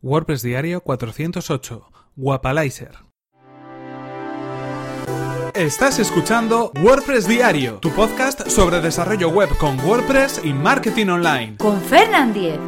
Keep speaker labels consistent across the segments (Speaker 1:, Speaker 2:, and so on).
Speaker 1: WordPress Diario 408 Guapalizer. Estás escuchando WordPress Diario, tu podcast sobre desarrollo web con WordPress y marketing online.
Speaker 2: Con Fernand Diez.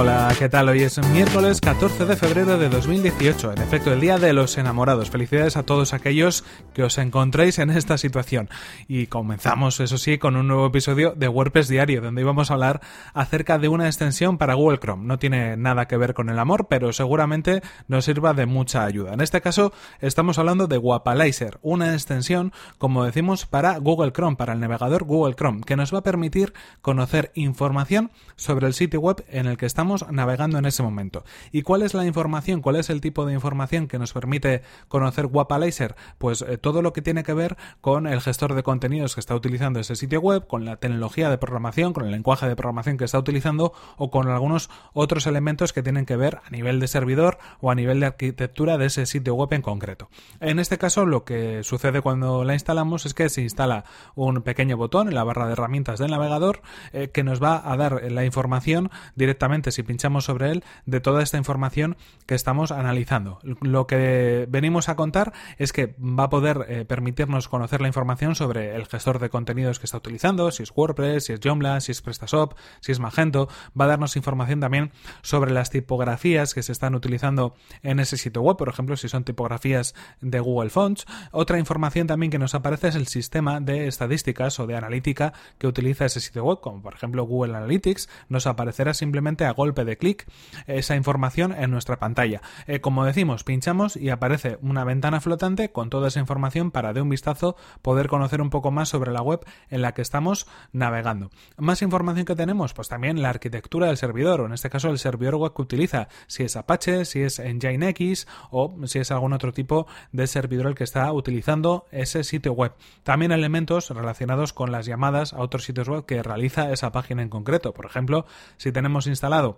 Speaker 1: Hola, ¿qué tal? Hoy es miércoles 14 de febrero de 2018, en efecto, el Día de los Enamorados. Felicidades a todos aquellos que os encontréis en esta situación. Y comenzamos, eso sí, con un nuevo episodio de WordPress Diario, donde íbamos a hablar acerca de una extensión para Google Chrome. No tiene nada que ver con el amor, pero seguramente nos sirva de mucha ayuda. En este caso, estamos hablando de Guapalizer, una extensión, como decimos, para Google Chrome, para el navegador Google Chrome, que nos va a permitir conocer información sobre el sitio web en el que estamos navegando en ese momento. ¿Y cuál es la información? ¿Cuál es el tipo de información que nos permite conocer Guapalizer? Pues eh, todo lo que tiene que ver con el gestor de contenidos que está utilizando ese sitio web, con la tecnología de programación, con el lenguaje de programación que está utilizando o con algunos otros elementos que tienen que ver a nivel de servidor o a nivel de arquitectura de ese sitio web en concreto. En este caso, lo que sucede cuando la instalamos es que se instala un pequeño botón en la barra de herramientas del navegador eh, que nos va a dar la información directamente si pinchamos sobre él, de toda esta información que estamos analizando. Lo que venimos a contar es que va a poder eh, permitirnos conocer la información sobre el gestor de contenidos que está utilizando, si es WordPress, si es Joomla, si es PrestaShop, si es Magento. Va a darnos información también sobre las tipografías que se están utilizando en ese sitio web, por ejemplo, si son tipografías de Google Fonts. Otra información también que nos aparece es el sistema de estadísticas o de analítica que utiliza ese sitio web, como por ejemplo Google Analytics. Nos aparecerá simplemente a golpe de clic esa información en nuestra pantalla. Eh, como decimos, pinchamos y aparece una ventana flotante con toda esa información para de un vistazo poder conocer un poco más sobre la web en la que estamos navegando. Más información que tenemos, pues también la arquitectura del servidor, o en este caso el servidor web que utiliza, si es Apache, si es Nginx o si es algún otro tipo de servidor el que está utilizando ese sitio web. También elementos relacionados con las llamadas a otros sitios web que realiza esa página en concreto. Por ejemplo, si tenemos instalado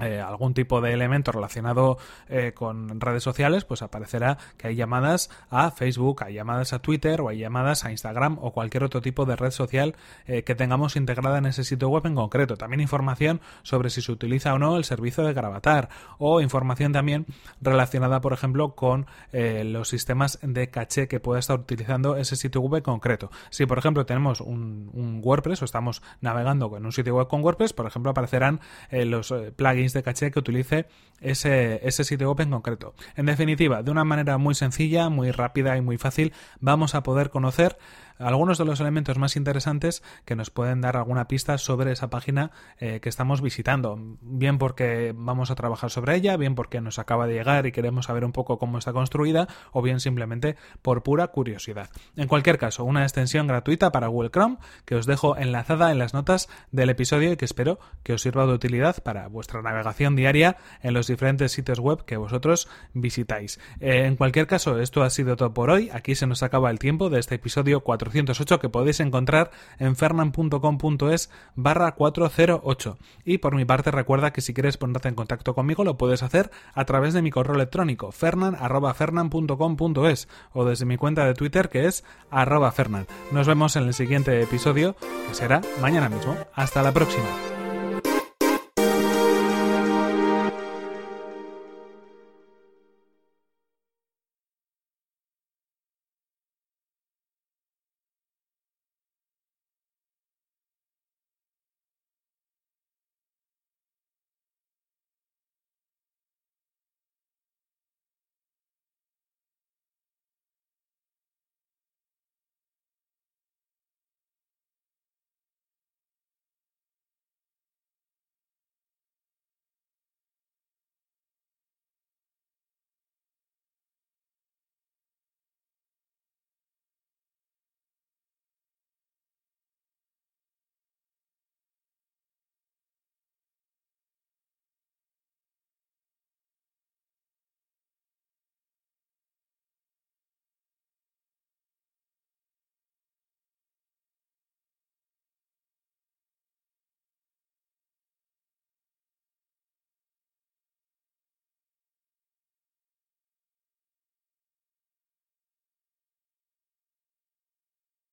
Speaker 1: eh, algún tipo de elemento relacionado eh, con redes sociales, pues aparecerá que hay llamadas a Facebook, hay llamadas a Twitter o hay llamadas a Instagram o cualquier otro tipo de red social eh, que tengamos integrada en ese sitio web en concreto. También información sobre si se utiliza o no el servicio de Gravatar o información también relacionada, por ejemplo, con los sistemas de caché que pueda estar utilizando ese sitio web en concreto. Si, por ejemplo, tenemos un WordPress o estamos navegando en un sitio web con WordPress, por ejemplo, aparecerán los plugins de caché que utilice ese, ese sitio web en concreto. En definitiva, de una manera muy sencilla, muy rápida y muy fácil, vamos a poder conocer algunos de los elementos más interesantes que nos pueden dar alguna pista sobre esa página eh, que estamos visitando. Bien porque vamos a trabajar sobre ella, bien porque nos acaba de llegar y queremos saber un poco cómo está construida, o bien simplemente por pura curiosidad. En cualquier caso, una extensión gratuita para Google Chrome que os dejo enlazada en las notas del episodio y que espero que os sirva de utilidad para vuestra navegación diaria en los diferentes sitios web que vosotros visitáis. Eh, en cualquier caso, esto ha sido todo por hoy. Aquí se nos acaba el tiempo de este episodio 408 que podéis encontrar en fernan.com.es barra 408. Y por mi parte recuerda que si quieres ponerte en contacto conmigo lo puedes hacer a través de mi correo electrónico fernan.fernan.com.es o desde mi cuenta de Twitter que es arroba fernan. Nos vemos en el siguiente episodio que será mañana mismo. Hasta la próxima.